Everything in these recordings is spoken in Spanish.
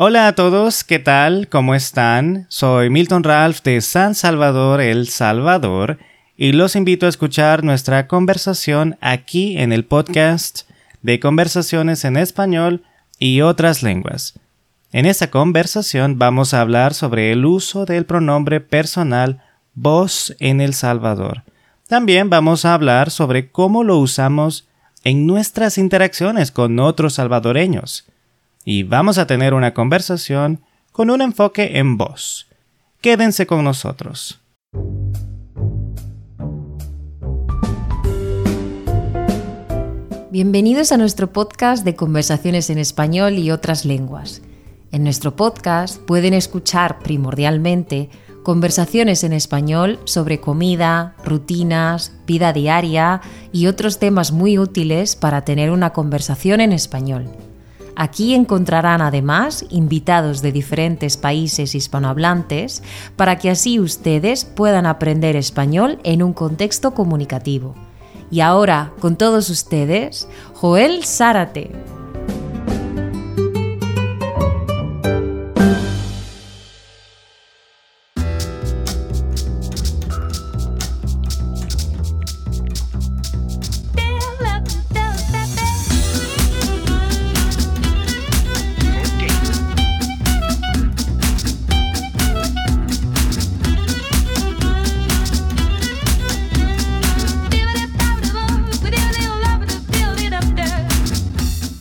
Hola a todos, ¿qué tal? ¿Cómo están? Soy Milton Ralph de San Salvador, El Salvador, y los invito a escuchar nuestra conversación aquí en el podcast de conversaciones en español y otras lenguas. En esta conversación vamos a hablar sobre el uso del pronombre personal vos en El Salvador. También vamos a hablar sobre cómo lo usamos en nuestras interacciones con otros salvadoreños y vamos a tener una conversación con un enfoque en voz. Quédense con nosotros. Bienvenidos a nuestro podcast de conversaciones en español y otras lenguas. En nuestro podcast pueden escuchar primordialmente conversaciones en español sobre comida, rutinas, vida diaria y otros temas muy útiles para tener una conversación en español. Aquí encontrarán además invitados de diferentes países hispanohablantes para que así ustedes puedan aprender español en un contexto comunicativo. Y ahora, con todos ustedes, Joel Zárate.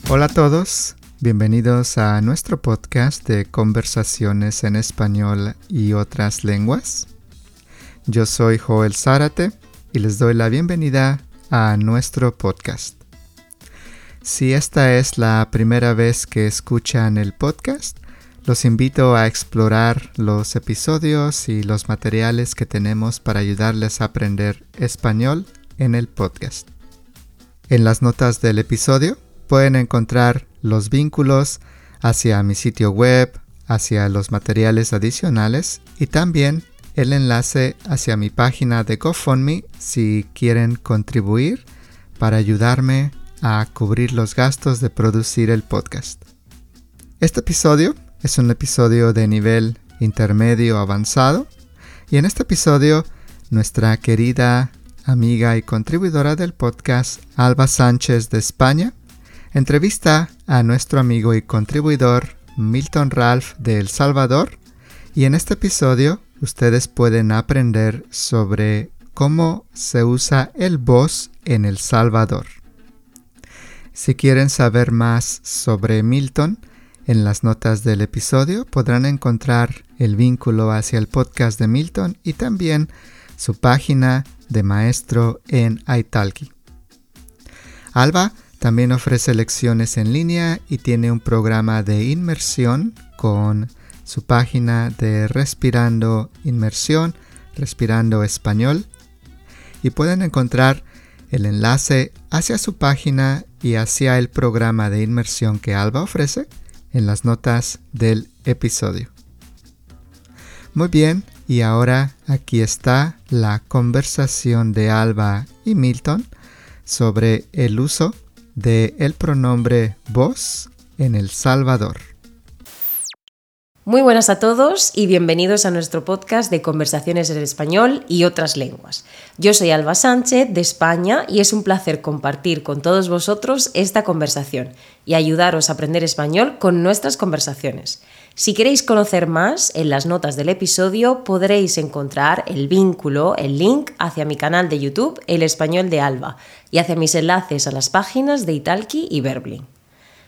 Hola a todos, bienvenidos a nuestro podcast de conversaciones en español y otras lenguas. Yo soy Joel Zárate y les doy la bienvenida a nuestro podcast. Si esta es la primera vez que escuchan el podcast, los invito a explorar los episodios y los materiales que tenemos para ayudarles a aprender español en el podcast. En las notas del episodio pueden encontrar los vínculos hacia mi sitio web, hacia los materiales adicionales y también el enlace hacia mi página de GoFundMe si quieren contribuir para ayudarme a cubrir los gastos de producir el podcast. Este episodio es un episodio de nivel intermedio avanzado y en este episodio nuestra querida amiga y contribuidora del podcast Alba Sánchez de España entrevista a nuestro amigo y contribuidor Milton Ralph de El Salvador y en este episodio ustedes pueden aprender sobre cómo se usa el voz en El Salvador. Si quieren saber más sobre Milton, en las notas del episodio podrán encontrar el vínculo hacia el podcast de Milton y también su página de maestro en Italki. Alba también ofrece lecciones en línea y tiene un programa de inmersión con su página de Respirando Inmersión, Respirando Español. Y pueden encontrar el enlace hacia su página y hacia el programa de inmersión que Alba ofrece en las notas del episodio. Muy bien, y ahora aquí está la conversación de Alba y Milton sobre el uso de el pronombre vos en El Salvador. Muy buenas a todos y bienvenidos a nuestro podcast de conversaciones en español y otras lenguas. Yo soy Alba Sánchez de España y es un placer compartir con todos vosotros esta conversación y ayudaros a aprender español con nuestras conversaciones. Si queréis conocer más, en las notas del episodio podréis encontrar el vínculo, el link hacia mi canal de YouTube, El Español de Alba, y hacia mis enlaces a las páginas de Italki y Verbling.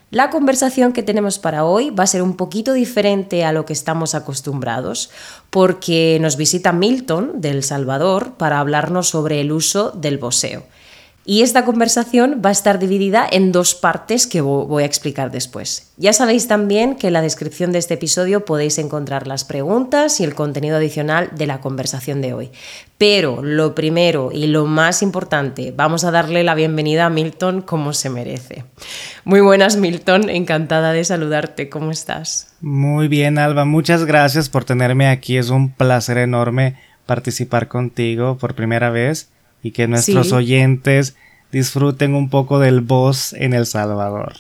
La conversación que tenemos para hoy va a ser un poquito diferente a lo que estamos acostumbrados, porque nos visita Milton de El Salvador para hablarnos sobre el uso del boseo. Y esta conversación va a estar dividida en dos partes que voy a explicar después. Ya sabéis también que en la descripción de este episodio podéis encontrar las preguntas y el contenido adicional de la conversación de hoy. Pero lo primero y lo más importante, vamos a darle la bienvenida a Milton como se merece. Muy buenas Milton, encantada de saludarte, ¿cómo estás? Muy bien Alba, muchas gracias por tenerme aquí, es un placer enorme participar contigo por primera vez y que nuestros oyentes disfruten un poco del voz en El Salvador.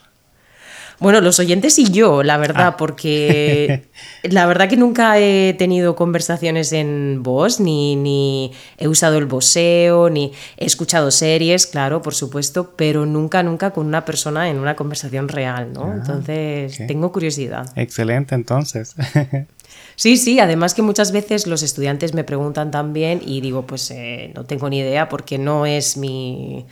Bueno, los oyentes y yo, la verdad, Ah. porque la verdad que nunca he tenido conversaciones en voz, ni, ni he usado el voseo, ni he escuchado series, claro, por supuesto, pero nunca, nunca con una persona en una conversación real, ¿no? Entonces, ok. tengo curiosidad. Excelente, entonces. Sí, sí, además que muchas veces los estudiantes me preguntan también y digo, pues eh, no tengo ni idea porque no es mi,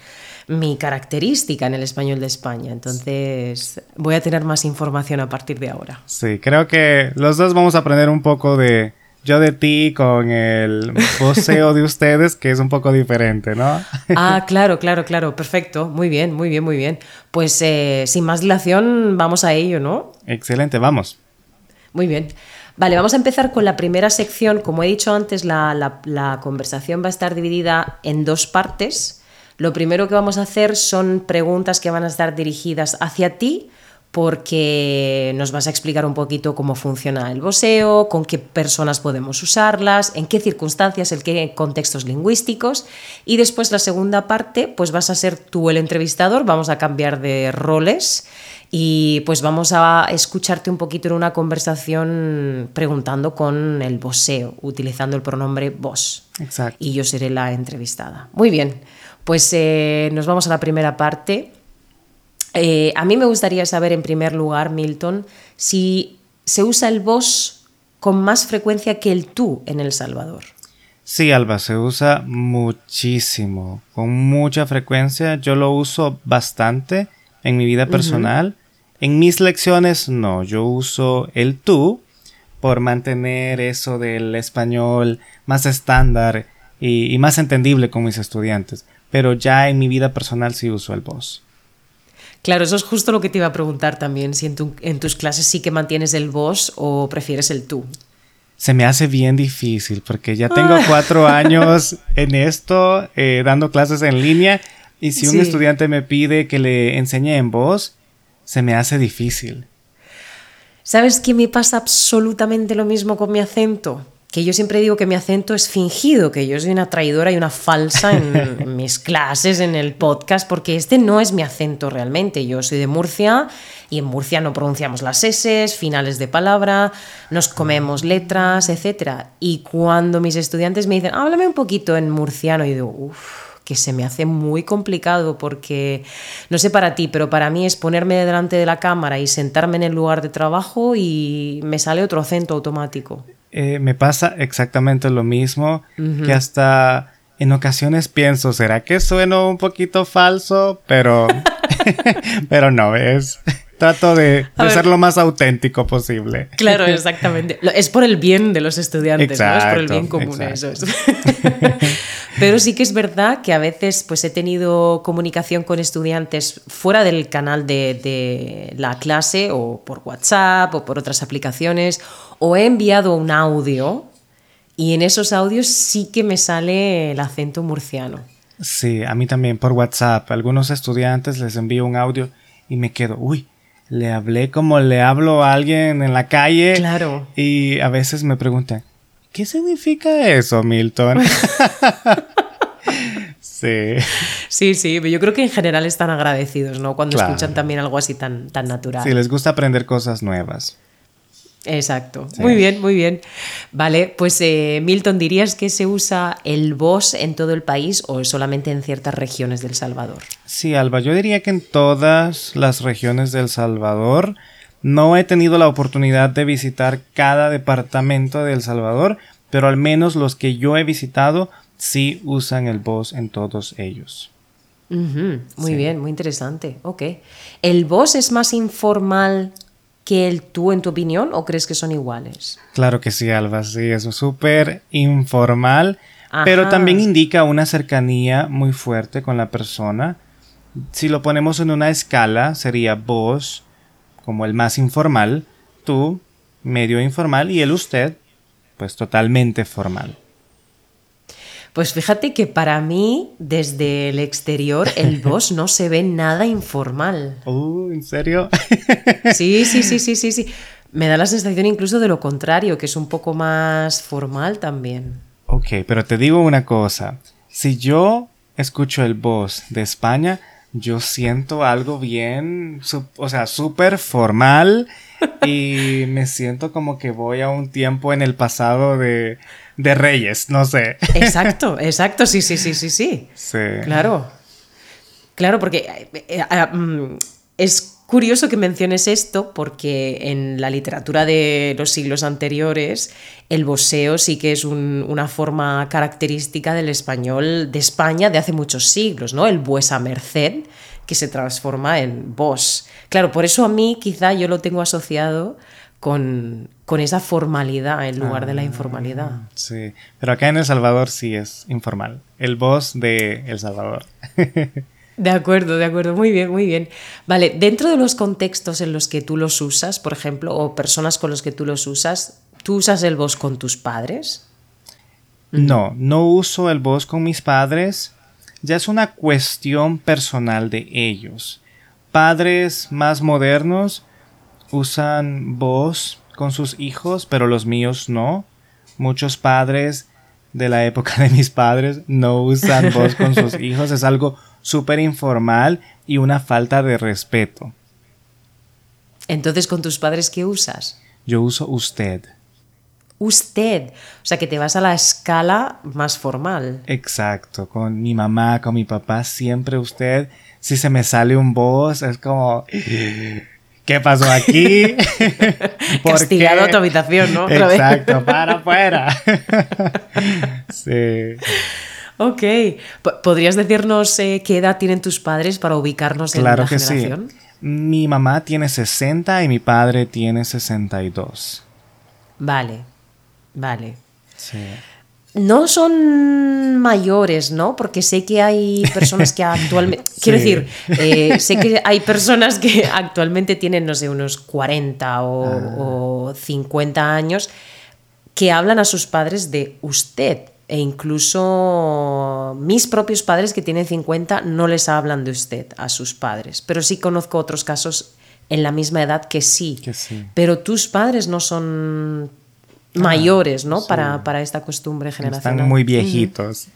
mi característica en el español de España. Entonces voy a tener más información a partir de ahora. Sí, creo que los dos vamos a aprender un poco de yo de ti con el voceo de ustedes, que es un poco diferente, ¿no? Ah, claro, claro, claro, perfecto, muy bien, muy bien, muy bien. Pues eh, sin más dilación, vamos a ello, ¿no? Excelente, vamos. Muy bien. Vale, vamos a empezar con la primera sección. Como he dicho antes, la, conversación va a estar dividida en dos partes. Lo primero que vamos a hacer son preguntas que van a estar dirigidas hacia ti porque nos vas a explicar un poquito cómo funciona el voseo, con qué personas podemos usarlas, en qué circunstancias, en qué contextos lingüísticos. Y después la segunda parte, pues vas a ser tú el entrevistador, vamos a cambiar de roles y pues vamos a escucharte un poquito en una conversación preguntando con el voseo, utilizando el pronombre vos. Exacto. Y yo seré la entrevistada. Muy bien, pues eh, nos vamos a la primera parte. Eh, a mí me gustaría saber en primer lugar, Milton, si se usa el vos con más frecuencia que el tú en El Salvador. Sí, Alba, se usa muchísimo, con mucha frecuencia. Yo lo uso bastante en mi vida personal. En mis lecciones no, yo uso el tú por mantener eso del español más estándar y, y más entendible con mis estudiantes. Pero ya en mi vida personal sí uso el vos. Claro, eso es justo lo que te iba a preguntar también, si en, tu- en tus clases sí que mantienes el vos o prefieres el tú. Se me hace bien difícil porque ya tengo cuatro años en esto, eh, dando clases en línea, y si un Sí. estudiante me pide que le enseñe en voz, se me hace difícil. ¿Sabes qué me pasa absolutamente lo mismo con mi acento? Que yo siempre digo que mi acento es fingido, que yo soy una traidora y una falsa en, en mis clases, en el podcast, porque este no es mi acento realmente. Yo soy de Murcia y en Murcia no pronunciamos las S, finales de palabra, nos comemos letras, etc. Y cuando mis estudiantes me dicen, háblame un poquito en murciano, y digo, uff, que se me hace muy complicado porque, no sé para ti, pero para mí es ponerme delante de la cámara y sentarme en el lugar de trabajo y me sale otro acento automático. Eh, me pasa exactamente lo mismo, que hasta en ocasiones pienso, ¿será que sueno un poquito falso? Pero, pero no, es... Trato de, de ser lo más auténtico posible. Claro, exactamente. Es por el bien de los estudiantes, ¿no? Es por el Exacto, bien común, exacto. eso es. Pero sí que es verdad que a veces pues, he tenido comunicación con estudiantes fuera del canal de, de la clase o por WhatsApp o por otras aplicaciones o he enviado un audio y en esos audios sí que me sale el acento murciano. Sí, a mí también por WhatsApp. A algunos estudiantes les envío un audio y me quedo, uy, le hablé como le hablo a alguien en la calle. Claro. Y a veces me preguntan, ¿qué significa eso, Milton? sí. Sí, sí, yo creo que en general están agradecidos, ¿no? Cuando Claro. escuchan también algo así tan, tan natural. Sí, les gusta aprender cosas nuevas. Exacto. Sí. Muy bien, muy bien. Vale, pues eh, Milton, ¿dirías que se usa el vos en todo el país o solamente en ciertas regiones del Salvador? Sí, Alba, yo diría que en todas las regiones del Salvador no he tenido la oportunidad de visitar cada departamento de El Salvador, pero al menos los que yo he visitado sí usan el voz en todos ellos. Muy bien, muy interesante. Ok. ¿El vos es más informal que el tú, en tu opinión, o crees que son iguales? Claro que sí, Alba, sí, es súper informal, pero también indica una cercanía muy fuerte con la persona. Si lo ponemos en una escala, sería vos como el más informal, tú medio informal y el usted pues totalmente formal. Pues fíjate que para mí, desde el exterior, el vos no se ve nada informal. Uh, ¿en serio? Sí, sí, sí, sí, sí, sí. Me da la sensación incluso de lo contrario, que es un poco más formal también. ok, pero te digo una cosa. Si yo escucho el voz de España, yo siento algo bien, o sea, súper formal y me siento como que voy a un tiempo en el pasado de, de Reyes, no sé. Exacto, exacto, sí, sí, sí, sí, sí. Sí. Claro. Claro, porque eh, eh, ah, mm, es curioso que menciones esto porque en la literatura de los siglos anteriores el boseo sí que es una forma característica del español de España de hace muchos siglos, ¿no? El buesa merced que se transforma en vos. Claro, por eso a mí quizá yo lo tengo asociado con, esa formalidad en lugar de la ah, informalidad. Sí, pero acá en El Salvador sí es informal. El vos de El Salvador. De acuerdo, de acuerdo, muy bien, muy bien. Vale, dentro de los contextos en los que tú los usas, por ejemplo, o personas con los que tú los usas, ¿tú usas el vos con tus padres? No, no uso el vos con mis padres. Ya es una cuestión personal de ellos. Padres más modernos usan vos con sus hijos, pero los míos no. Muchos padres de la época de mis padres no usan vos con sus hijos. Es algo súper informal y una falta de respeto. Entonces, ¿con tus padres qué usas? Yo uso usted. Usted. O sea, que te vas a la escala más formal. Exacto. Con mi mamá, con mi papá, siempre usted. Si se me sale un voz, es como... ¿Qué pasó aquí? Castigado a tu habitación, ¿no? Exacto, para afuera. sí. Ok. ¿Podrías decirnos eh, qué edad tienen tus padres para ubicarnos en la que generación? Sí. Mi mamá tiene 60 y mi padre tiene 62. Vale, vale. Sí. No son mayores, ¿no? Porque sé que hay personas que actualmente... Quiero decir, eh, sé que hay personas que actualmente tienen, no sé, unos 40 o, o 50 ah. años que hablan a sus padres de usted e incluso mis propios padres que tienen 50 no les hablan de usted a sus padres, pero sí conozco otros casos en la misma edad que sí. Pero tus padres no son ah, mayores, ¿no? Para, para, esta costumbre generacional. Están muy viejitos.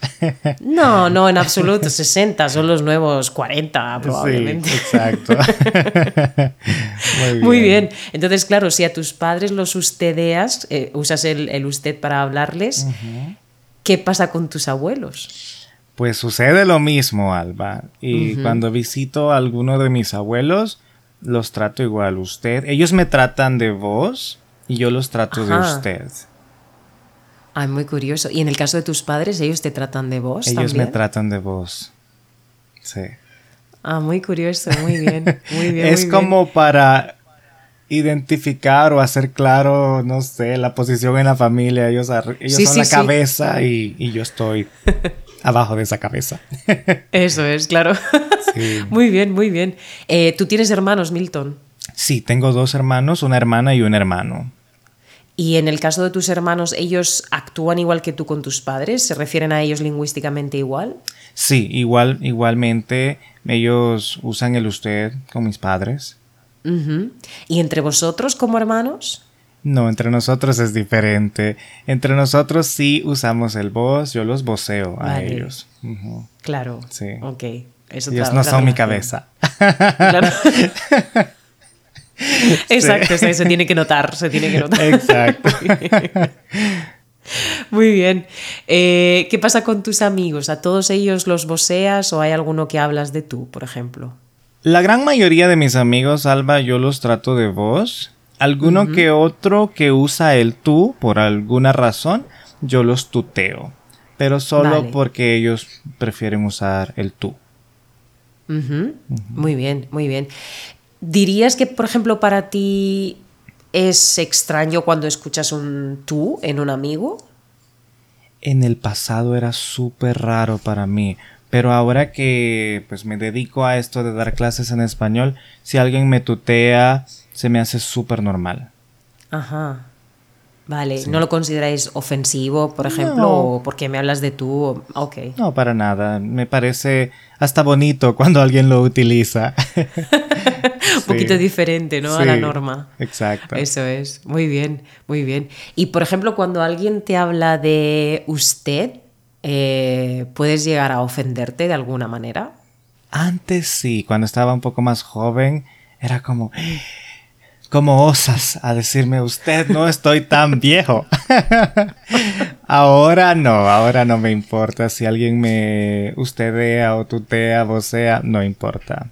No, no, en absoluto. 60 son los nuevos 40 probablemente. Sí, exacto. muy, bien. Entonces, claro, si a tus padres los ustedeas, eh, usas el, usted para hablarles, ¿Qué pasa con tus abuelos? Pues sucede lo mismo, Alba. Y cuando visito a alguno de mis abuelos, los trato igual. Usted, ellos me tratan de vos y yo los trato de usted. Ay, muy curioso. ¿Y en el caso de tus padres, ellos te tratan de vos? Ellos me tratan de vos. Sí. Ah, muy curioso, muy bien. Muy bien es como para identificar o hacer claro, no sé, la posición en la familia. Ellos, ellos son la cabeza y, yo estoy abajo de esa cabeza. Eso es, claro. muy bien, muy bien. Eh, ¿Tú tienes hermanos, Milton? Sí, tengo dos hermanos, una hermana y un hermano. Y en el caso de tus hermanos, ¿ellos actúan igual que tú con tus padres? ¿Se refieren a ellos lingüísticamente igual? Sí, igual, igualmente ellos usan el usted con mis padres. ¿Y entre vosotros como hermanos? No, entre nosotros es diferente. Entre nosotros sí usamos el voz, yo los voceo a ellos. Claro. Sí. Ok. ellos no son mi cabeza. Exacto, se tiene que notar, se tiene que notar. Exacto. Muy bien. Eh, ¿Qué pasa con tus amigos? ¿A todos ellos los voceas o hay alguno que hablas de tú, por ejemplo? La gran mayoría de mis amigos, Alba, yo los trato de vos. Alguno que otro que usa el tú por alguna razón, yo los tuteo. Pero solo porque ellos prefieren usar el tú. Muy bien, muy bien. ¿Dirías que, por ejemplo, para ti es extraño cuando escuchas un tú en un amigo? En el pasado era súper raro para mí, pero ahora que pues me dedico a esto de dar clases en español, si alguien me tutea, se me hace súper normal. Ajá. Vale, ¿no lo consideráis ofensivo, por ejemplo, o porque me hablas de tú? Ok. No, para nada. Me parece hasta bonito cuando alguien lo utiliza. Un poquito diferente, ¿no? A la norma. Exacto. Eso es. Muy bien, muy bien. Y, por ejemplo, cuando alguien te habla de usted, eh, ¿puedes llegar a ofenderte de alguna manera? Antes sí, cuando estaba un poco más joven, era como, ¿cómo osas a decirme usted no estoy tan viejo? ahora no, ahora no me importa si alguien me ustedea o tutea, vocea, no importa.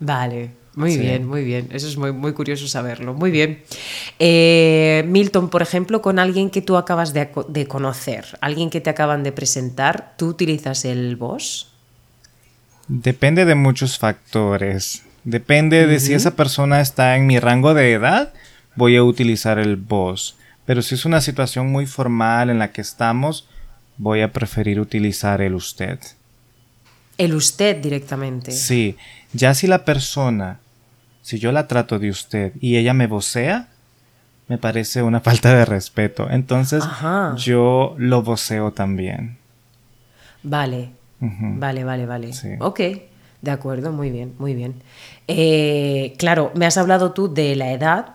Vale, muy bien, muy bien. Eso es muy, muy curioso saberlo. Muy bien. Eh, Milton, por ejemplo, con alguien que tú acabas de, de, conocer, alguien que te acaban de presentar, ¿tú utilizas el vos? Depende de muchos factores. Depende de si esa persona está en mi rango de edad, voy a utilizar el vos. Pero si es una situación muy formal en la que estamos, voy a preferir utilizar el usted. El usted directamente. Sí, ya si la persona, si yo la trato de usted y ella me vocea, me parece una falta de respeto. Entonces yo lo voceo también. Vale, vale, vale, vale. Ok. De acuerdo, muy bien, muy bien. Eh, claro, me has hablado tú de la edad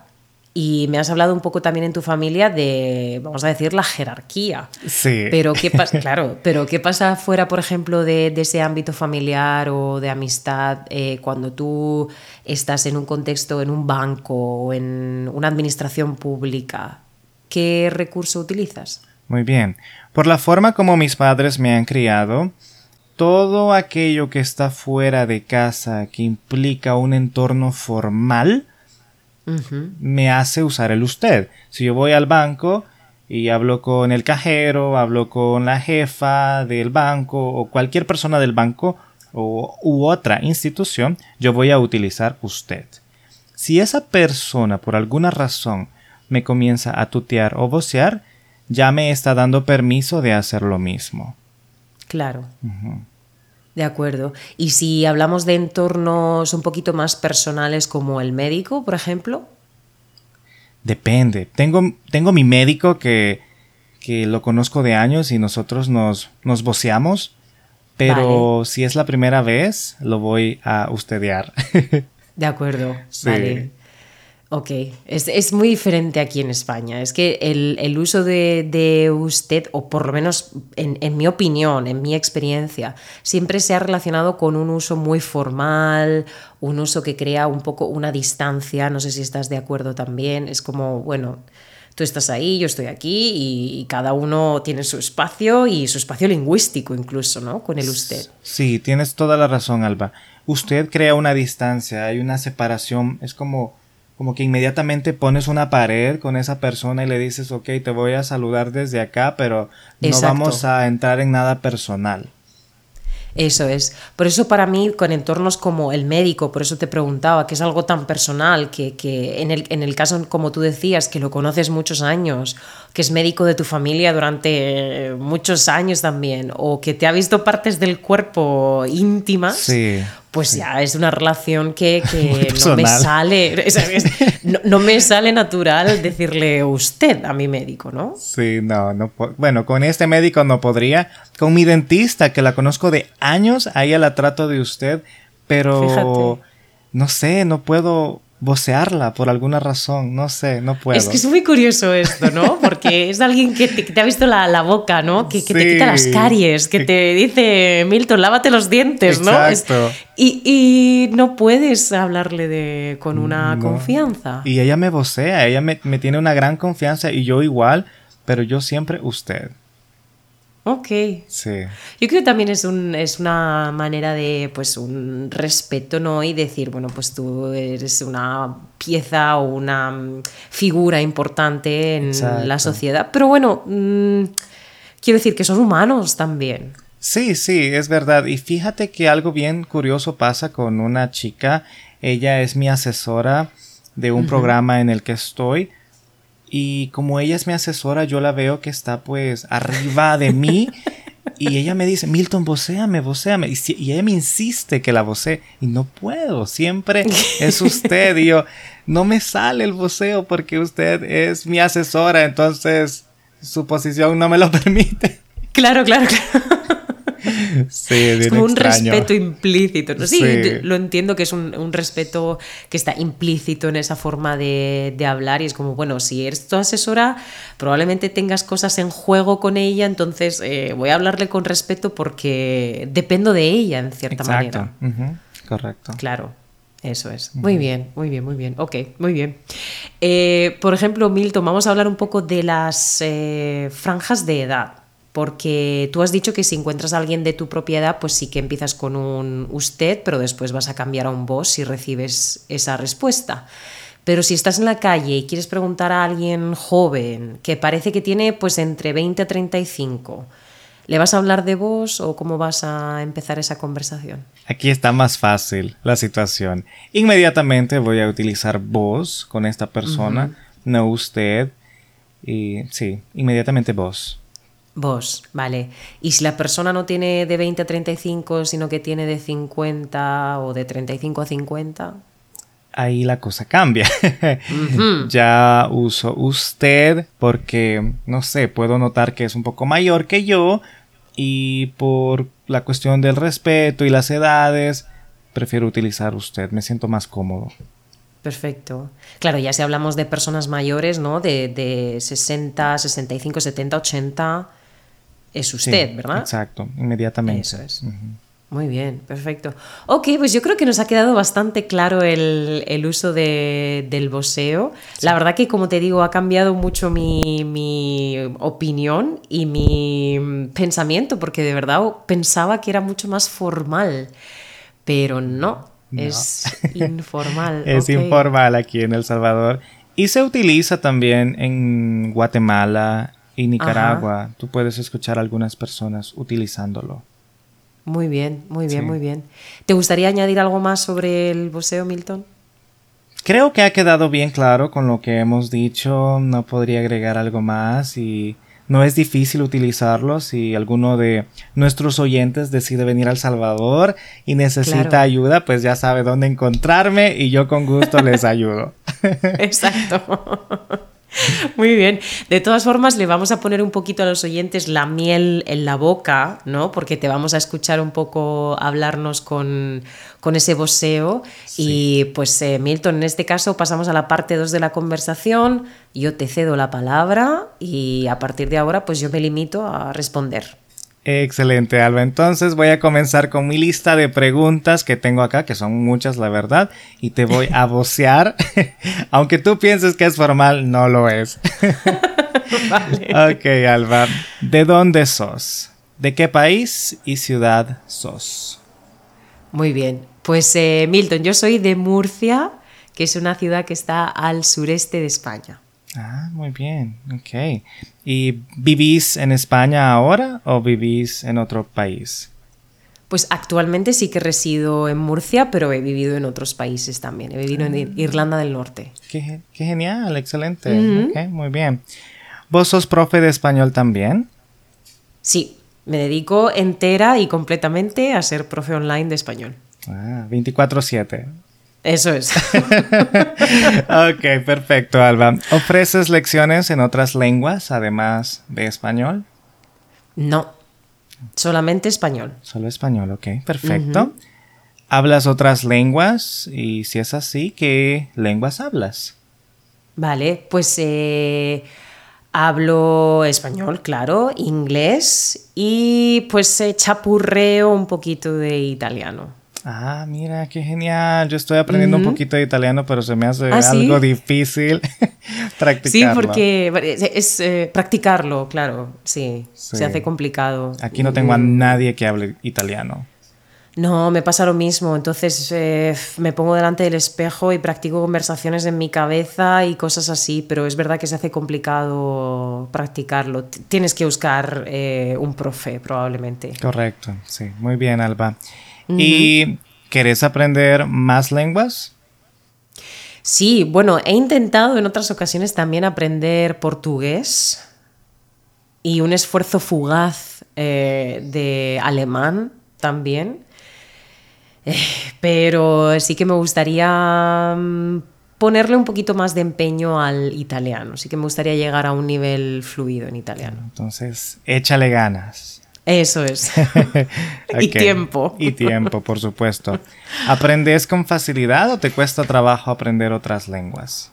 y me has hablado un poco también en tu familia de, vamos a decir, la jerarquía. Sí. Pero qué pasa, claro, pero qué pasa fuera, por ejemplo, de, ese ámbito familiar o de amistad eh, cuando tú estás en un contexto, en un banco o en una administración pública. ¿Qué recurso utilizas? Muy bien. Por la forma como mis padres me han criado, todo aquello que está fuera de casa, que implica un entorno formal, me hace usar el usted. Si yo voy al banco y hablo con el cajero, hablo con la jefa del banco o cualquier persona del banco o, u otra institución, yo voy a utilizar usted. Si esa persona por alguna razón me comienza a tutear o vocear, ya me está dando permiso de hacer lo mismo. Claro. De acuerdo. Y si hablamos de entornos un poquito más personales como el médico, por ejemplo. Depende. Tengo, tengo mi médico que, que lo conozco de años y nosotros nos, nos voceamos. Pero si es la primera vez, lo voy a ustedear. De acuerdo. Vale. Ok, es, muy diferente aquí en España. Es que el, uso de, usted, o por lo menos en, mi opinión, en mi experiencia, siempre se ha relacionado con un uso muy formal, un uso que crea un poco una distancia. No sé si estás de acuerdo también. Es como, bueno, tú estás ahí, yo estoy aquí y, cada uno tiene su espacio y su espacio lingüístico incluso, ¿no? Con el usted. Sí, tienes toda la razón, Alba. Usted crea una distancia, hay una separación, es como como que inmediatamente pones una pared con esa persona y le dices, ok, te voy a saludar desde acá, pero no vamos a entrar en nada personal. Eso es. Por eso para mí, con entornos como el médico, por eso te preguntaba, que es algo tan personal, que, en, el, en, el, caso, como tú decías, que lo conoces muchos años, que es médico de tu familia durante muchos años también, o que te ha visto partes del cuerpo íntimas, sí pues ya es una relación que, no me sale, no, me sale natural decirle usted a mi médico, ¿no? Sí, no, no, bueno, con este médico no podría, con mi dentista que la conozco de años, a ella la trato de usted, pero no sé, no puedo vocearla por alguna razón, no sé, no puedo. Es que es muy curioso esto, ¿no? Porque es alguien que te, ha visto la, boca, ¿no? Que, te quita las caries, que te dice, Milton, lávate los dientes, ¿no? Exacto. y, no puedes hablarle de, con una confianza. Y ella me vocea, ella me, me tiene una gran confianza y yo igual, pero yo siempre usted. Ok. Sí. Yo creo que también es, un, es una manera de, pues, un respeto, ¿no? Y decir, bueno, pues tú eres una pieza o una mm, figura importante en la sociedad. Pero bueno, mm, quiero decir que son humanos también. Sí, sí, es verdad. Y fíjate que algo bien curioso pasa con una chica. Ella es mi asesora de un programa en el que estoy y como ella es mi asesora, yo la veo que está pues arriba de mí. Y ella me dice, Milton, vocéame, vocéame. Y, y ella me insiste que la vocee. Y no puedo, siempre es usted. y yo, no me sale el voceo porque usted es mi asesora. Entonces, su posición no me lo permite. Claro, claro, claro. Sí, es, como un extraño. respeto implícito. ¿no? Sí, lo entiendo que es un, un respeto que está implícito en esa forma de, de hablar y es como, bueno, si eres tu asesora, probablemente tengas cosas en juego con ella, entonces eh, voy a hablarle con respeto porque dependo de ella en cierta Exacto. manera. Correcto. Claro, eso es. Muy bien, muy bien, muy bien. Ok, muy bien. Eh, por ejemplo, Milton, vamos a hablar un poco de las eh, franjas de edad. Porque tú has dicho que si encuentras a alguien de tu propiedad, pues sí que empiezas con un usted, pero después vas a cambiar a un vos si recibes esa respuesta. Pero si estás en la calle y quieres preguntar a alguien joven que parece que tiene pues entre 20 a 35, ¿le vas a hablar de vos o cómo vas a empezar esa conversación? Aquí está más fácil la situación. Inmediatamente voy a utilizar vos con esta persona, no usted. Y sí, inmediatamente vos. Vos, vale. Y si la persona no tiene de 20 a 35, sino que tiene de 50 o de 35 a 50, Ahí la cosa cambia. ya uso usted porque, no sé, puedo notar que es un poco mayor que yo y por la cuestión del respeto y las edades, prefiero utilizar usted. Me siento más cómodo. perfecto. Claro, ya si hablamos de personas mayores, ¿no? De, de 60, 65, 70, 80, es Sí, usted, ¿verdad? Exacto, inmediatamente. Eso es. Muy bien, perfecto. Ok, pues yo creo que nos ha quedado bastante claro el, el uso de- del boseo. La verdad que, como te digo, ha cambiado mucho mi, mi opinión y mi pensamiento, porque de verdad pensaba que era mucho más formal, pero no, No. es informal. Es informal aquí en El Salvador. Y se utiliza también en Guatemala y Nicaragua. Tú puedes escuchar a algunas personas utilizándolo. Muy bien, muy bien, Sí. muy bien. ¿Te gustaría añadir algo más sobre el boseo, Milton? Creo que ha quedado bien claro con lo que hemos dicho. No podría agregar algo más y no es difícil utilizarlo si alguno de nuestros oyentes decide venir a El Salvador y necesita Claro. ayuda, pues ya sabe dónde encontrarme y yo con gusto les ayudo. Exacto. Muy bien. De todas formas, le vamos a poner un poquito a los oyentes la miel en la boca, ¿no? Porque te vamos a escuchar un poco hablarnos con, con ese boseo. Y pues, eh, Milton, en este caso pasamos a la parte 2 de la conversación. Yo te cedo la palabra y a partir de ahora, pues yo me limito a responder. Excelente, Alba. Entonces voy a comenzar con mi lista de preguntas que tengo acá, que son muchas, la verdad, y te voy a vocear. Aunque tú pienses que es formal, no lo es. Ok, Alba. ¿De dónde sos? ¿De qué país y ciudad sos? Muy bien. Pues, eh, Milton, yo soy de Murcia, que es una ciudad que está al sureste de España. Ah, muy bien. Ok. ¿Y vivís en España ahora o vivís en otro país? Pues actualmente sí que resido en Murcia, pero he vivido en otros países también. He vivido en Ir- Irlanda del Norte. Qué, ge- qué genial, excelente. Muy bien. ¿Vos sos profe de español también? Sí, me dedico entera y completamente a ser profe online de español. Ah, 24/7. Eso es. ok, perfecto, Alba. ¿Ofreces lecciones en otras lenguas además de español? no, solamente español. Solo español, ok, perfecto. ¿Hablas otras lenguas? Y si es así, ¿qué lenguas hablas? Vale, pues eh, hablo español, claro, inglés y pues eh, chapurreo un poquito de italiano. Ah, mira, qué genial. Yo estoy aprendiendo un poquito de italiano, pero se me hace ¿Ah, sí? algo difícil practicarlo. Sí, porque es, es, eh, practicarlo, claro, sí, Sí. se hace complicado. Aquí no tengo a nadie que hable italiano. No, me pasa lo mismo. Entonces eh, me pongo delante del espejo y practico conversaciones en mi cabeza y cosas así, pero es verdad que se hace complicado practicarlo. T- Tienes que buscar eh, un profe, probablemente. Correcto, sí. Muy bien, Alba. ¿Y querés aprender más lenguas? Sí, bueno, he intentado en otras ocasiones también aprender portugués y un esfuerzo fugaz eh, de alemán también. Eh, pero sí que me gustaría mm, ponerle un poquito más de empeño al italiano. Sí que me gustaría llegar a un nivel fluido en italiano. Entonces, échale ganas. Eso es. y tiempo. Y tiempo, por supuesto. ¿Aprendes con facilidad o te cuesta trabajo aprender otras lenguas?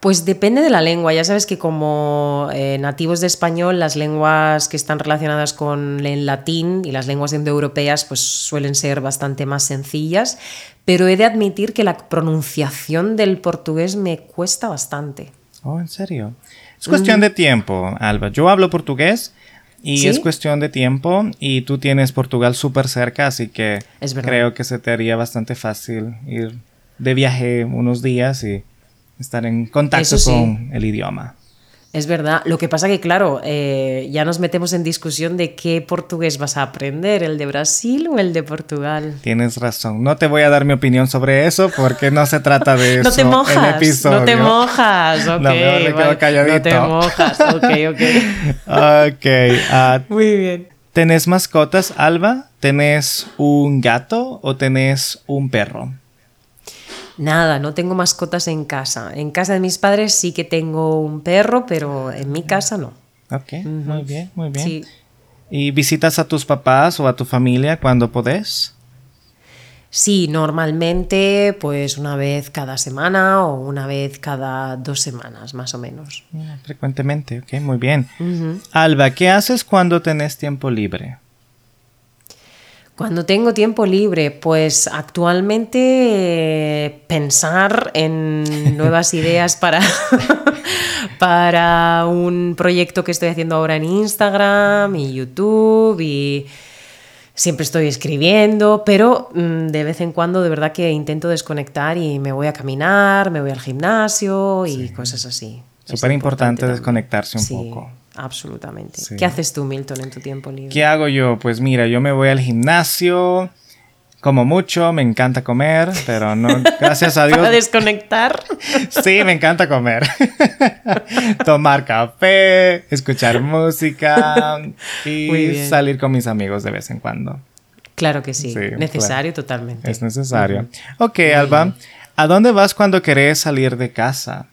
Pues depende de la lengua. Ya sabes que como eh, nativos de español, las lenguas que están relacionadas con el latín y las lenguas indoeuropeas pues suelen ser bastante más sencillas, pero he de admitir que la pronunciación del portugués me cuesta bastante. Oh, ¿en serio? Es cuestión de tiempo, Alba. Yo hablo portugués y ¿Sí? es cuestión de tiempo y tú tienes Portugal súper cerca, así que Es creo que se te haría bastante fácil ir de viaje unos días y estar en contacto sí. con el idioma. Es verdad. Lo que pasa que, claro, eh, ya nos metemos en discusión de qué portugués vas a aprender, el de Brasil o el de Portugal. Tienes razón. No te voy a dar mi opinión sobre eso porque no se trata de eso No te el mojas, episodio. no te mojas, ok. No, mejor me quedo vale, calladito. No te mojas, ok, ok. Ok. ah, Muy bien. ¿Tenés mascotas, Alba? ¿Tenés un gato o tenés un perro? Nada, no tengo mascotas en casa. En casa de mis padres sí que tengo un perro, pero en mi casa no. Ok, muy bien, muy bien. Sí, ¿Y visitas a tus papás o a tu familia cuando podés? Sí, normalmente pues una vez cada semana o una vez cada dos semanas, más o menos. Mm, Frecuentemente, ok, muy bien. Alba, ¿qué haces cuando tenés tiempo libre? Cuando tengo tiempo libre, pues actualmente eh, pensar en nuevas ideas para, para un proyecto que estoy haciendo ahora en Instagram y YouTube y siempre estoy escribiendo, pero mm, de vez en cuando de verdad que intento desconectar y me voy a caminar, me voy al gimnasio y cosas así. Súper importante desconectarse un Sí, poco. Absolutamente. Sí. ¿Qué haces tú, Milton, en tu tiempo libre? ¿Qué hago yo? Pues mira, yo me voy al gimnasio, como mucho, me encanta comer, pero no, gracias a Para Dios, desconectar. sí, me encanta comer. Tomar café, escuchar música y salir con mis amigos de vez en cuando. Claro que sí, Sí, necesario totalmente. Es necesario. Ok, Alba, ¿a dónde vas cuando querés salir de casa?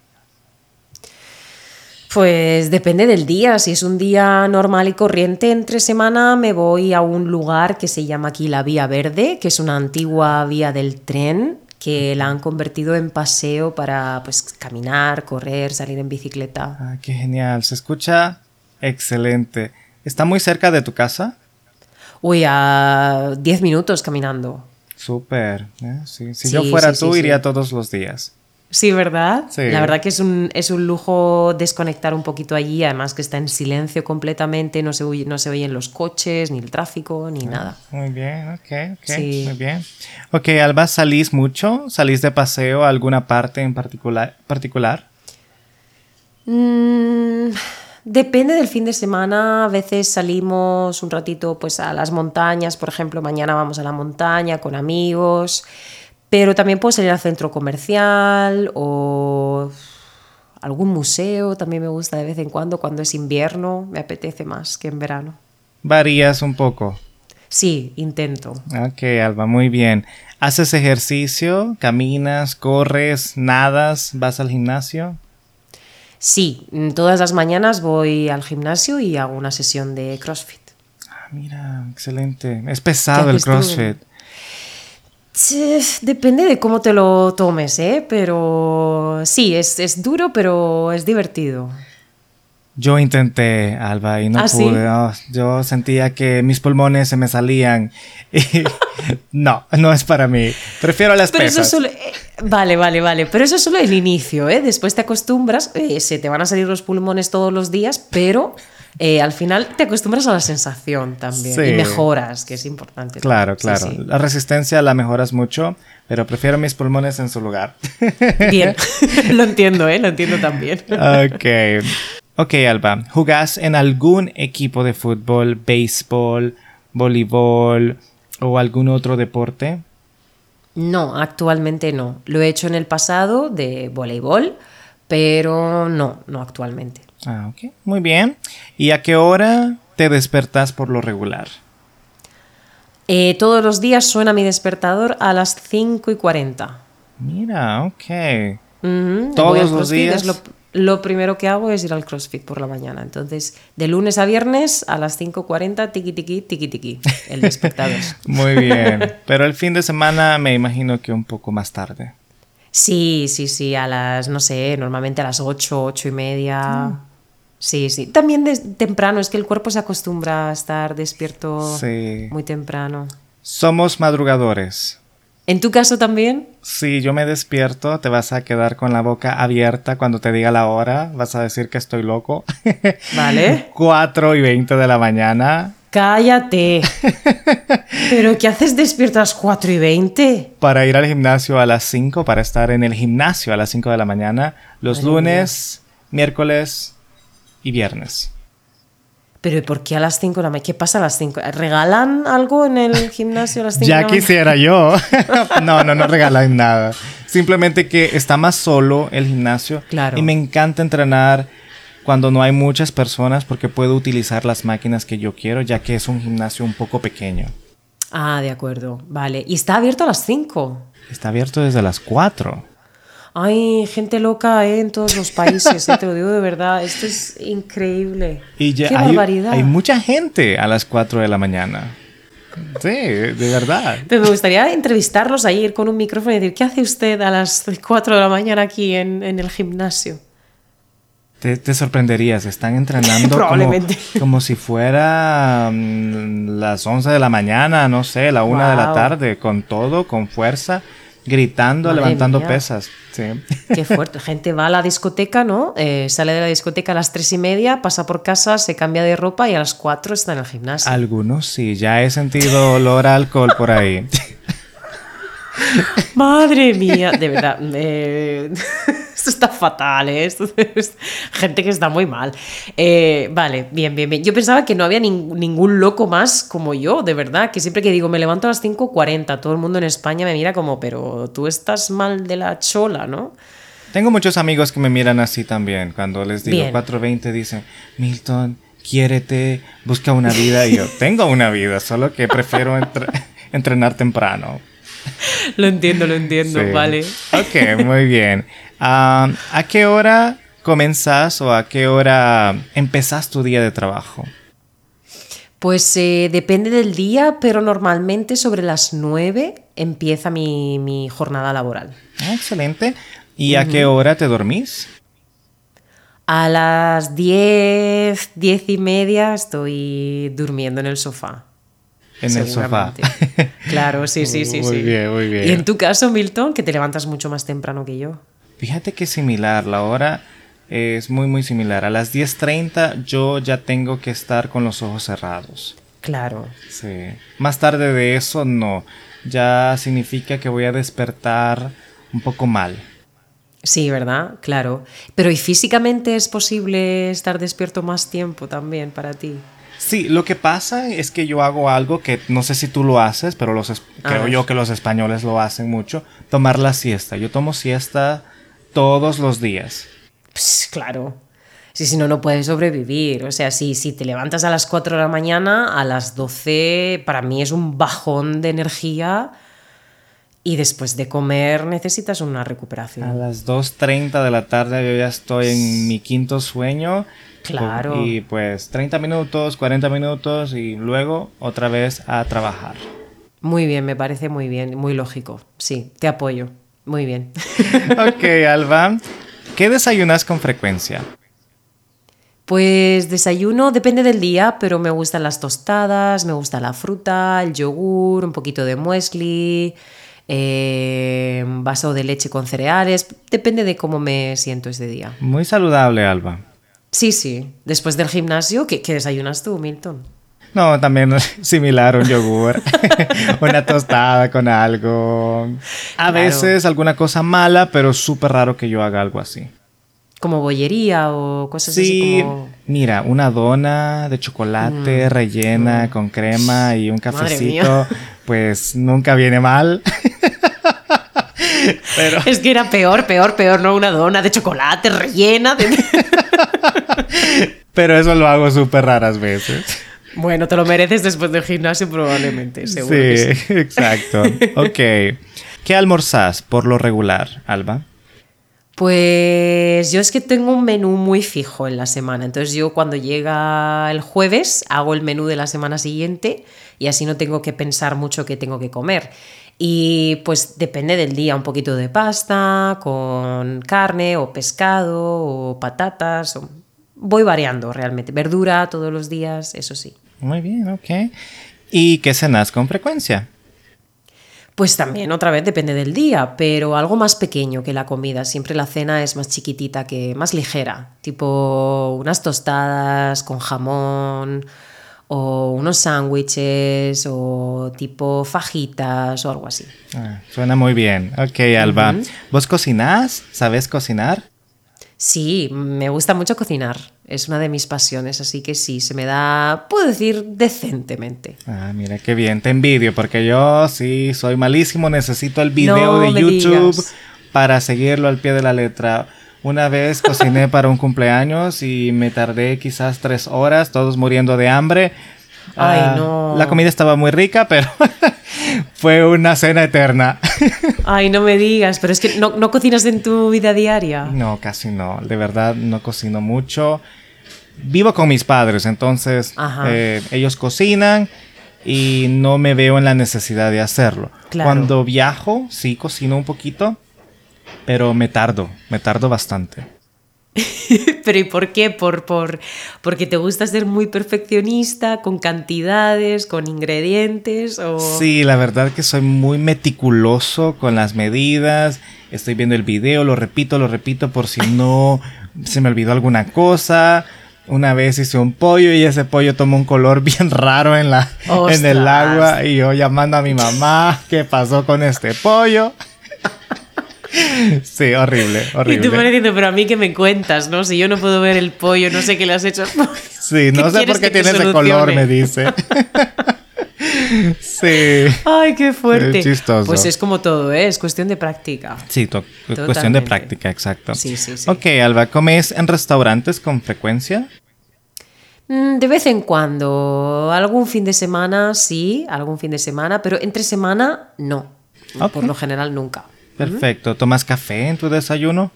Pues depende del día. Si es un día normal y corriente entre semana, me voy a un lugar que se llama aquí la Vía Verde, que es una antigua vía del tren que la han convertido en paseo para pues caminar, correr, salir en bicicleta. Ah, qué genial, se escucha excelente. ¿Está muy cerca de tu casa? Uy, a 10 minutos caminando. Súper. ¿eh? Sí. Si Sí, yo fuera sí, tú, iría todos los días. Sí, ¿verdad? Sí. La verdad que es un, es un lujo desconectar un poquito allí, además que está en silencio completamente, no se, no se oyen los coches, ni el tráfico, ni nada. Muy bien, ok, ok. Sí. Muy bien. Ok, Alba, ¿salís mucho? ¿Salís de paseo a alguna parte en particular? particular? Mm, depende del fin de semana, a veces salimos un ratito pues a las montañas, por ejemplo, mañana vamos a la montaña con amigos, pero también puedo salir al centro comercial o algún museo, también me gusta de vez en cuando, cuando es invierno, me apetece más que en verano. Varías un poco. Sí, intento. Ok, Alba, muy bien. ¿Haces ejercicio? ¿Caminas? ¿Corres? ¿Nadas? ¿Vas al gimnasio? Sí, mm, todas las mañanas voy al gimnasio y hago una sesión de CrossFit. Ah, mira, excelente. Es pesado el tú? Sí, Depende de cómo te lo tomes, ¿eh? Pero sí, es, es duro, pero es divertido. Yo intenté, Alba, y no ¿Ah, sí? pude. Oh, yo sentía que mis pulmones se me salían. Y no, no es para mí. Prefiero las Pero eso solo... eh, Vale, vale, vale. Pero eso es solo el inicio, ¿eh? Después te acostumbras, eh, se te van a salir los pulmones todos los días, pero eh, al final te acostumbras a la sensación también. Sí. Y mejoras, que es importante. Claro, también. Sí, claro. sí. La resistencia la mejoras mucho, pero prefiero mis pulmones en su lugar. Bien, lo entiendo, ¿eh? Lo entiendo también. ok. Ok, Alba. ¿Jugás en algún equipo de fútbol, béisbol, voleibol o algún otro deporte? No, actualmente no. Lo he hecho en el pasado de voleibol, pero no, no actualmente. Ah, ok. Muy bien. ¿Y a qué hora te despertás por lo regular? Eh, todos los días suena mi despertador a las 5 y 40. Mira, ok. ¿Todos los días? lo, lo primero que hago es ir al CrossFit por la mañana. Entonces, de lunes a viernes a las 5.40, tiki tiki, tiki tiki, el de espectadores. Muy bien. Pero el fin de semana me imagino que un poco más tarde. Sí, sí, sí, a las, no sé, normalmente a las 8, 8 y media. Sí, sí. También de- temprano, es que el cuerpo se acostumbra a estar despierto Sí. muy temprano. Somos madrugadores. ¿En tu caso también? Si yo me despierto, te vas a quedar con la boca abierta cuando te diga la hora. Vas a decir que estoy loco. Vale. 4 y 20 de la mañana Cállate. ¿Pero qué haces despierto a las 4 y 20? para ir al gimnasio a las 5, para estar en el gimnasio a las 5 de la mañana, los lunes, miércoles y viernes. ¿Pero ¿y por qué a las 5 de la mañana? ¿Qué pasa a las 5? ¿Regalan algo en el gimnasio a las 5 de Ya la quisiera yo. no, no, no regalan nada. Simplemente que está más solo el gimnasio. Claro. Y me encanta entrenar cuando no hay muchas personas porque puedo utilizar las máquinas que yo quiero, ya que es un gimnasio un poco pequeño. Ah, de acuerdo. Vale. ¿Y está abierto a las 5? Está abierto desde las 4. Hay gente loca ¿eh? en todos los países, ¿eh? te lo digo de verdad. Esto es increíble. Y ya ¡Qué hay, barbaridad! hay mucha gente a las 4 de la mañana. Sí, de verdad. Pero me gustaría entrevistarlos ahí, ir con un micrófono y decir, ¿qué hace usted a las 4 de la mañana aquí en, en el gimnasio? Te, te sorprenderías, están entrenando como, Probablemente. como si fuera mm, las 11 de la mañana, no sé, la 1 de la Wow. tarde, con todo, con fuerza, gritando, Madre levantando mía. pesas. Sí. Qué fuerte. Gente va a la discoteca, ¿no? Eh, sale de la discoteca a las 3 y media, pasa por casa, se cambia de ropa y a las 4 está en el gimnasio. Algunos sí, ya he sentido olor a alcohol por ahí. Madre mía, de verdad. eh, esto está fatal, ¿eh? Esto es gente que está muy mal. Eh, vale, bien, bien, bien. Yo pensaba que no había nin- ningún loco más como yo, de verdad. Que siempre que digo me levanto a las 5.40, todo el mundo en España me mira como, pero tú estás mal de la chola, ¿no? Tengo muchos amigos que me miran así también. Cuando les digo Bien. 4.20 dicen, Milton, quiérete, busca una vida. Y yo, tengo una vida, solo que prefiero entre- entrenar temprano. Lo entiendo, lo entiendo, Sí. vale. Ok, muy bien. Ah, ¿A qué hora comenzás o a qué hora empezás tu día de trabajo? Pues eh, depende del día, pero normalmente sobre las 9 empieza mi, mi jornada laboral. Ah, excelente. ¿Y a qué hora te dormís? A las 10, 10 y media estoy durmiendo en el sofá. En el sofá. Claro, sí, sí, sí. Muy sí. bien, muy bien. Y en tu caso, Milton, que te levantas mucho más temprano que yo. Fíjate que es similar, la hora es muy muy similar. A las 10.30 yo ya tengo que estar con los ojos cerrados. Claro. Sí. Más tarde de eso no. Ya significa que voy a despertar un poco mal. Sí, ¿verdad? Claro. Pero ¿y físicamente es posible estar despierto más tiempo también para ti? Sí, lo que pasa es que yo hago algo que no sé si tú lo haces, pero los A creo yo que los españoles lo hacen mucho, tomar la siesta. Yo tomo siesta todos los días. Pues claro. Sí, si no, no puedes sobrevivir. O sea, si, si te levantas a las 4 de la mañana, a las 12, para mí es un bajón de energía. Y después de comer necesitas una A recuperación. las 2.30 de la tarde yo ya estoy en mi quinto sueño. Claro. Y pues 30 minutos, 40 minutos y luego otra vez a trabajar. Muy bien, me parece muy bien, muy lógico. Sí, te apoyo. Muy bien. ok, Alba. ¿Qué desayunas con frecuencia? Pues desayuno depende del día, pero me gustan las tostadas, me gusta la fruta, el yogur, un poquito de muesli, eh, un vaso de leche con cereales. Depende de cómo me siento ese día. Muy saludable, Alba. Sí, sí. Después del gimnasio, ¿qué, qué desayunas tú, Milton? No, también similar, un yogur, una tostada con algo. A Claro. veces alguna cosa mala, pero súper raro que yo haga algo así. ¿Como bollería o cosas así Sí, como...? mira, una dona de chocolate rellena con crema y un Mm. Cafecito, pues nunca viene mal. pero Es que era peor, peor, peor, ¿no? Una dona de chocolate rellena de... Pero eso lo hago súper raras veces. Bueno, te lo mereces después del gimnasio probablemente, seguro que sí. sí, exacto. Ok. ¿Qué almorzás por lo regular, Alba? Pues yo es que tengo un menú muy fijo en la semana, entonces yo cuando llega el jueves hago el menú de la semana siguiente y así no tengo que pensar mucho qué tengo que comer. Y pues depende del día, un poquito de pasta con carne o pescado o patatas. Voy variando realmente. Verdura todos los días, eso sí. Muy bien, ok. ¿Y qué cenas con frecuencia? Pues también otra vez depende del día, pero algo más pequeño que la comida. Siempre la cena es más chiquitita que más ligera, tipo unas tostadas con jamón o unos sándwiches o tipo fajitas o algo así. Ah, suena muy bien. Ok, Alba. ¿Vos cocinás? ¿Sabes cocinar? Sí, me gusta mucho cocinar. Es una de mis pasiones, así que sí, se me da, puedo decir, decentemente. Ah, mira qué bien, te envidio, porque yo sí soy malísimo, necesito el video de YouTube para seguirlo al pie de la letra. Una vez cociné para un cumpleaños y me tardé quizás tres horas, todos muriendo de hambre. Ay, ah, no. La comida estaba muy rica, pero fue una cena eterna. Ay, no me digas, pero es que no, no, cocinas en tu vida diaria. No, casi no. De verdad, no cocino mucho. Vivo con mis padres, entonces eh, ellos cocinan y no me veo en la necesidad de hacerlo. Cuando viajo, sí cocino un poquito, pero me tardo, me tardo bastante. Pero ¿y por qué? ¿Por, por, porque te gusta ser muy perfeccionista, con cantidades, con ingredientes? O... Sí, la verdad que soy muy meticuloso con las medidas. Estoy viendo el video, lo repito, lo repito por si no se me olvidó alguna cosa. Una vez hice un pollo y ese pollo tomó un color bien raro en, la, en el agua y yo llamando a mi mamá, ¿qué pasó con este pollo? Sí, horrible, horrible. Y tú me diciendo, pero a mí que me cuentas, ¿no? Si yo no puedo ver el pollo, no sé qué le has hecho. Sí, no sé por qué tiene ese color, me dice. Sí. Ay, qué fuerte. Es chistoso. Pues es como todo, ¿eh? Es cuestión de práctica. Sí, cuestión de práctica, exacto. Sí, sí, sí. Ok, Alba, ¿comes en restaurantes con frecuencia? Mm, de vez en cuando. Algún fin de semana, sí, algún fin de semana, pero entre semana, no. Por lo general, nunca. Perfecto. ¿Tomas café en tu desayuno?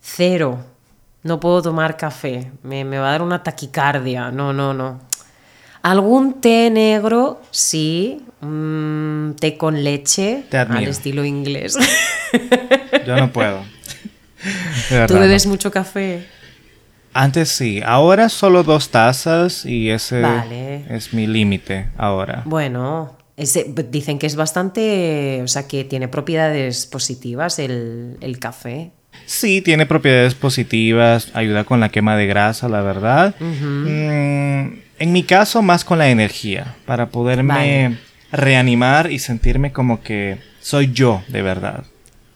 Cero. No puedo tomar café. Me, va a dar una taquicardia. No, no, no. Algún té negro, sí. té con leche. Te al estilo inglés. Yo no puedo. ¿Tú bebes mucho café? Antes sí, ahora solo dos tazas y ese es mi límite ahora. Bueno, dicen que es bastante, o sea, que tiene propiedades positivas el, café. Sí, tiene propiedades positivas, ayuda con la quema de grasa, la verdad. Mm, en mi caso, más con la energía, para poderme reanimar y sentirme como que soy yo de verdad.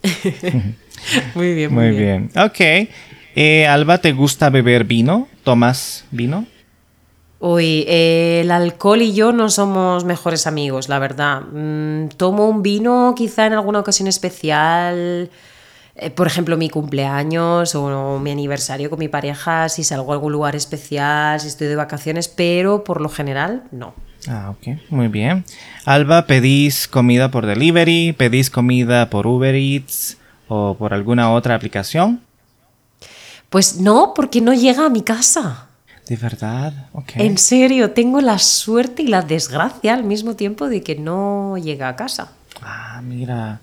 muy bien, muy, bien. Ok. Eh, Alba, ¿te gusta beber vino? ¿Tomas vino? Uy, eh, el alcohol y yo no somos mejores amigos, la verdad. Mm, tomo un vino quizá en alguna ocasión especial, eh, por ejemplo mi cumpleaños o mi aniversario con mi pareja, si salgo a algún lugar especial, si estoy de vacaciones, pero por lo general no. Ah, ok, muy bien. Alba, ¿pedís comida por delivery? ¿Pedís comida por Uber Eats o por alguna otra aplicación? Pues no, porque no llega a mi casa. ¿De verdad? En serio, tengo la suerte y la desgracia al mismo tiempo de que no llega a casa. Ah, mira.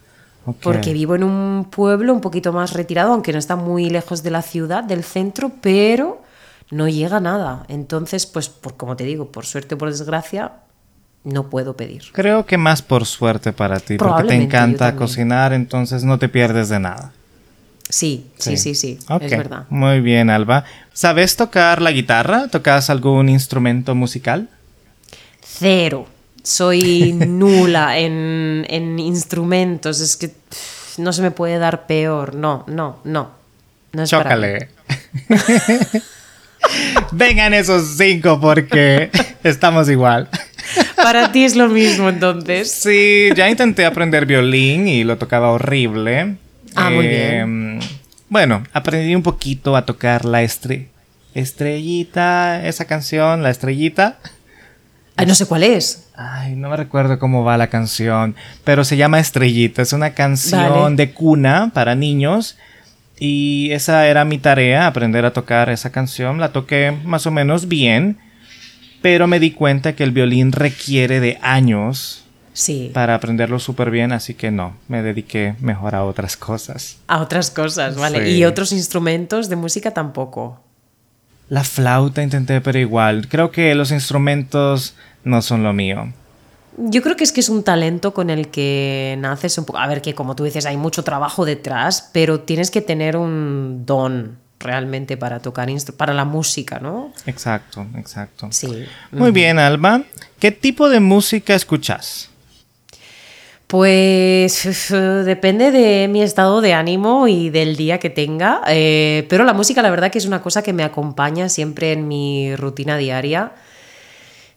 Porque vivo en un pueblo un poquito más retirado, aunque no está muy lejos de la ciudad, del centro, pero no llega nada. Entonces, pues, por, como te digo, por suerte o por desgracia, no puedo pedir. Creo que más por suerte para ti, porque te encanta cocinar, entonces no te pierdes de nada. Sí, sí, sí, sí, es verdad. Muy bien, Alba. ¿Sabes tocar la guitarra? ¿Tocas algún instrumento musical? Cero. Soy nula en, en, instrumentos. Es que no se me puede dar peor. No, no, no. no es Chócale. Vengan esos cinco porque estamos igual. Para ti es lo mismo entonces. Sí, ya intenté aprender violín y lo tocaba horrible. Ah, muy bien. Em, bueno, aprendí un poquito a tocar la estrellita, esa canción, la estrellita. Ay, no sé cuál es. Ay, no me recuerdo cómo va la canción, pero se llama Estrellita. Es una canción de cuna para niños Y esa era mi tarea, aprender a tocar esa canción. La toqué más o menos bien, pero me di cuenta que el violín requiere de años Sí. para aprenderlo súper bien, así que no, me dediqué mejor a otras cosas. A otras cosas, ¿vale? Sí. Y otros instrumentos de música tampoco. La flauta intenté, pero igual, creo que los instrumentos no son lo mío. Yo creo que es que es un talento con el que naces un poco. A ver, que como tú dices, hay mucho trabajo detrás, pero tienes que tener un don realmente para tocar para la música, ¿no? Exacto, exacto. Sí. Muy bien, Alba. ¿Qué tipo de música escuchas? Pues depende de mi estado de ánimo y del día que tenga, eh, pero la música la verdad que es una cosa que me acompaña siempre en mi rutina diaria.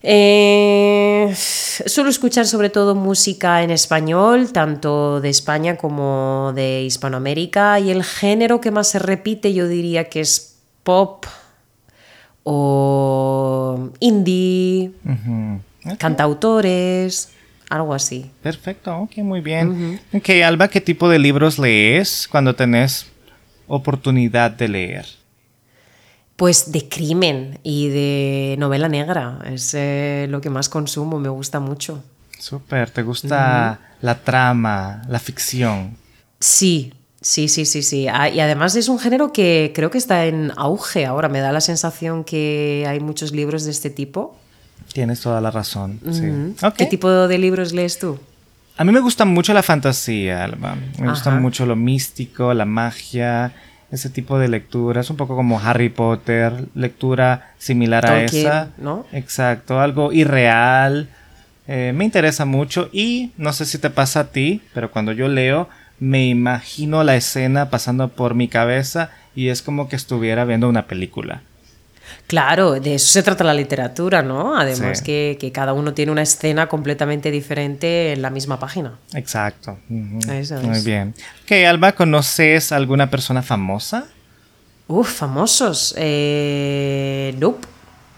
Eh, suelo escuchar sobre todo música en español, tanto de España como de Hispanoamérica, y el género que más se repite yo diría que es pop o indie, cantautores, algo así. Perfecto, ok, muy bien. Ok, Alba, ¿qué tipo de libros lees cuando tenés oportunidad de leer? Pues de crimen y de novela negra. Es eh, lo que más consumo, me gusta mucho. Súper, ¿te gusta la trama, la ficción? Sí, sí, sí, sí, sí. Ah, Y además es un género que creo que está en auge ahora. Me da la sensación que hay muchos libros de este tipo. Tienes toda la razón. sí. ¿Qué tipo de libros lees tú? A mí me gusta mucho la fantasía, Alba. Me gusta mucho lo místico, la magia, ese tipo de lecturas, un poco como Harry Potter, lectura similar a esa. ¿no? Exacto, algo irreal. Eh, me interesa mucho y no sé si te pasa a ti, pero cuando yo leo me imagino la escena pasando por mi cabeza y es como que estuviera viendo una película. Claro, de eso se trata la literatura, ¿no? Además Sí. que, que cada uno tiene una escena completamente diferente en la misma página. Exacto. Eso Muy es. bien. Ok, Alba, ¿conoces alguna persona famosa? Uf, famosos. Eh, nope.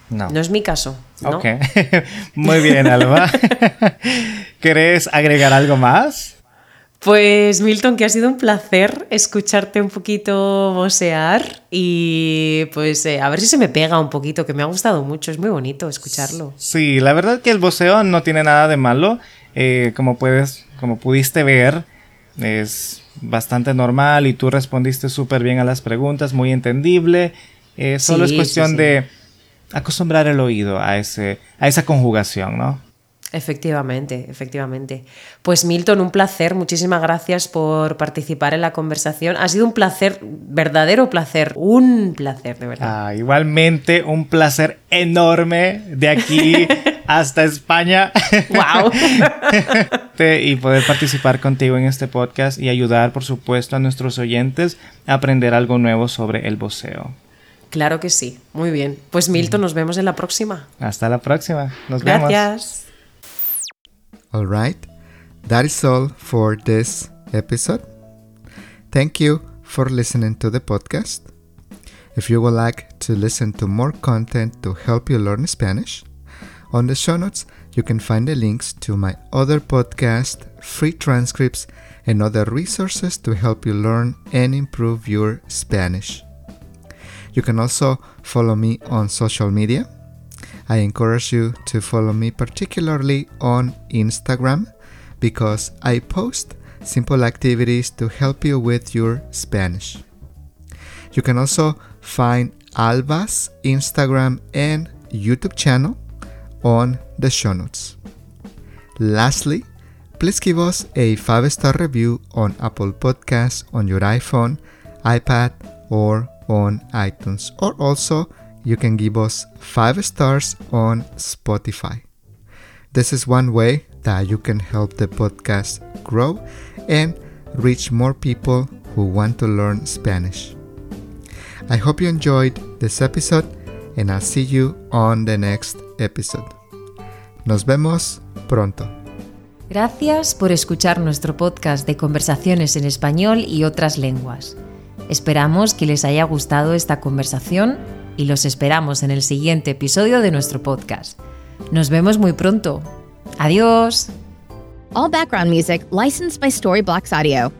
No. No es mi caso. ¿no? Ok. Muy bien, Alba. ¿Querés agregar algo más? Pues Milton, que ha sido un placer escucharte un poquito vocear y pues eh, a ver si se me pega un poquito, que me ha gustado mucho, es muy bonito escucharlo. Sí, la verdad que el voceo no tiene nada de malo. Eh, como puedes, como pudiste ver, es bastante normal y tú respondiste súper bien a las preguntas, muy entendible. Eh, solo Sí, es cuestión sí, sí. de acostumbrar el oído a ese, a esa conjugación, ¿no? Efectivamente, efectivamente. Pues Milton, un placer, muchísimas gracias por participar en la conversación. Ha sido un placer, verdadero placer, un placer, de verdad. Ah, igualmente, un placer enorme de aquí hasta España. ¡Wow! Y poder participar contigo en este podcast y ayudar, por supuesto, a nuestros oyentes a aprender algo nuevo sobre el voceo. claro que sí, muy bien. Pues Milton, nos vemos en la próxima. Hasta la próxima. Nos vemos. Gracias. All right, that is all for this episode. Thank you for listening to the podcast. If you would like to listen to more content to help you learn Spanish, on the show notes you can find the links to my other podcast, free transcripts, and other resources to help you learn and improve your Spanish. You can also follow me on social media. I encourage you to follow me particularly on Instagram because I post simple activities to help you with your Spanish. You can also find Alba's Instagram and YouTube channel on the show notes. Lastly, please give us a 5 star review on Apple Podcasts on your iPhone, iPad, or on iTunes. Or also, you can give us 5 stars on Spotify. This is one way that you can help the podcast grow and reach more people who want to learn Spanish. I hope you enjoyed this episode and I'll see you on the next episode. Nos vemos pronto. Gracias por escuchar nuestro podcast de conversaciones en español y otras lenguas. Esperamos que les haya gustado esta conversación y los esperamos en el siguiente episodio de nuestro podcast. Nos vemos muy pronto. Adiós. All background music licensed by Storyblocks Audio.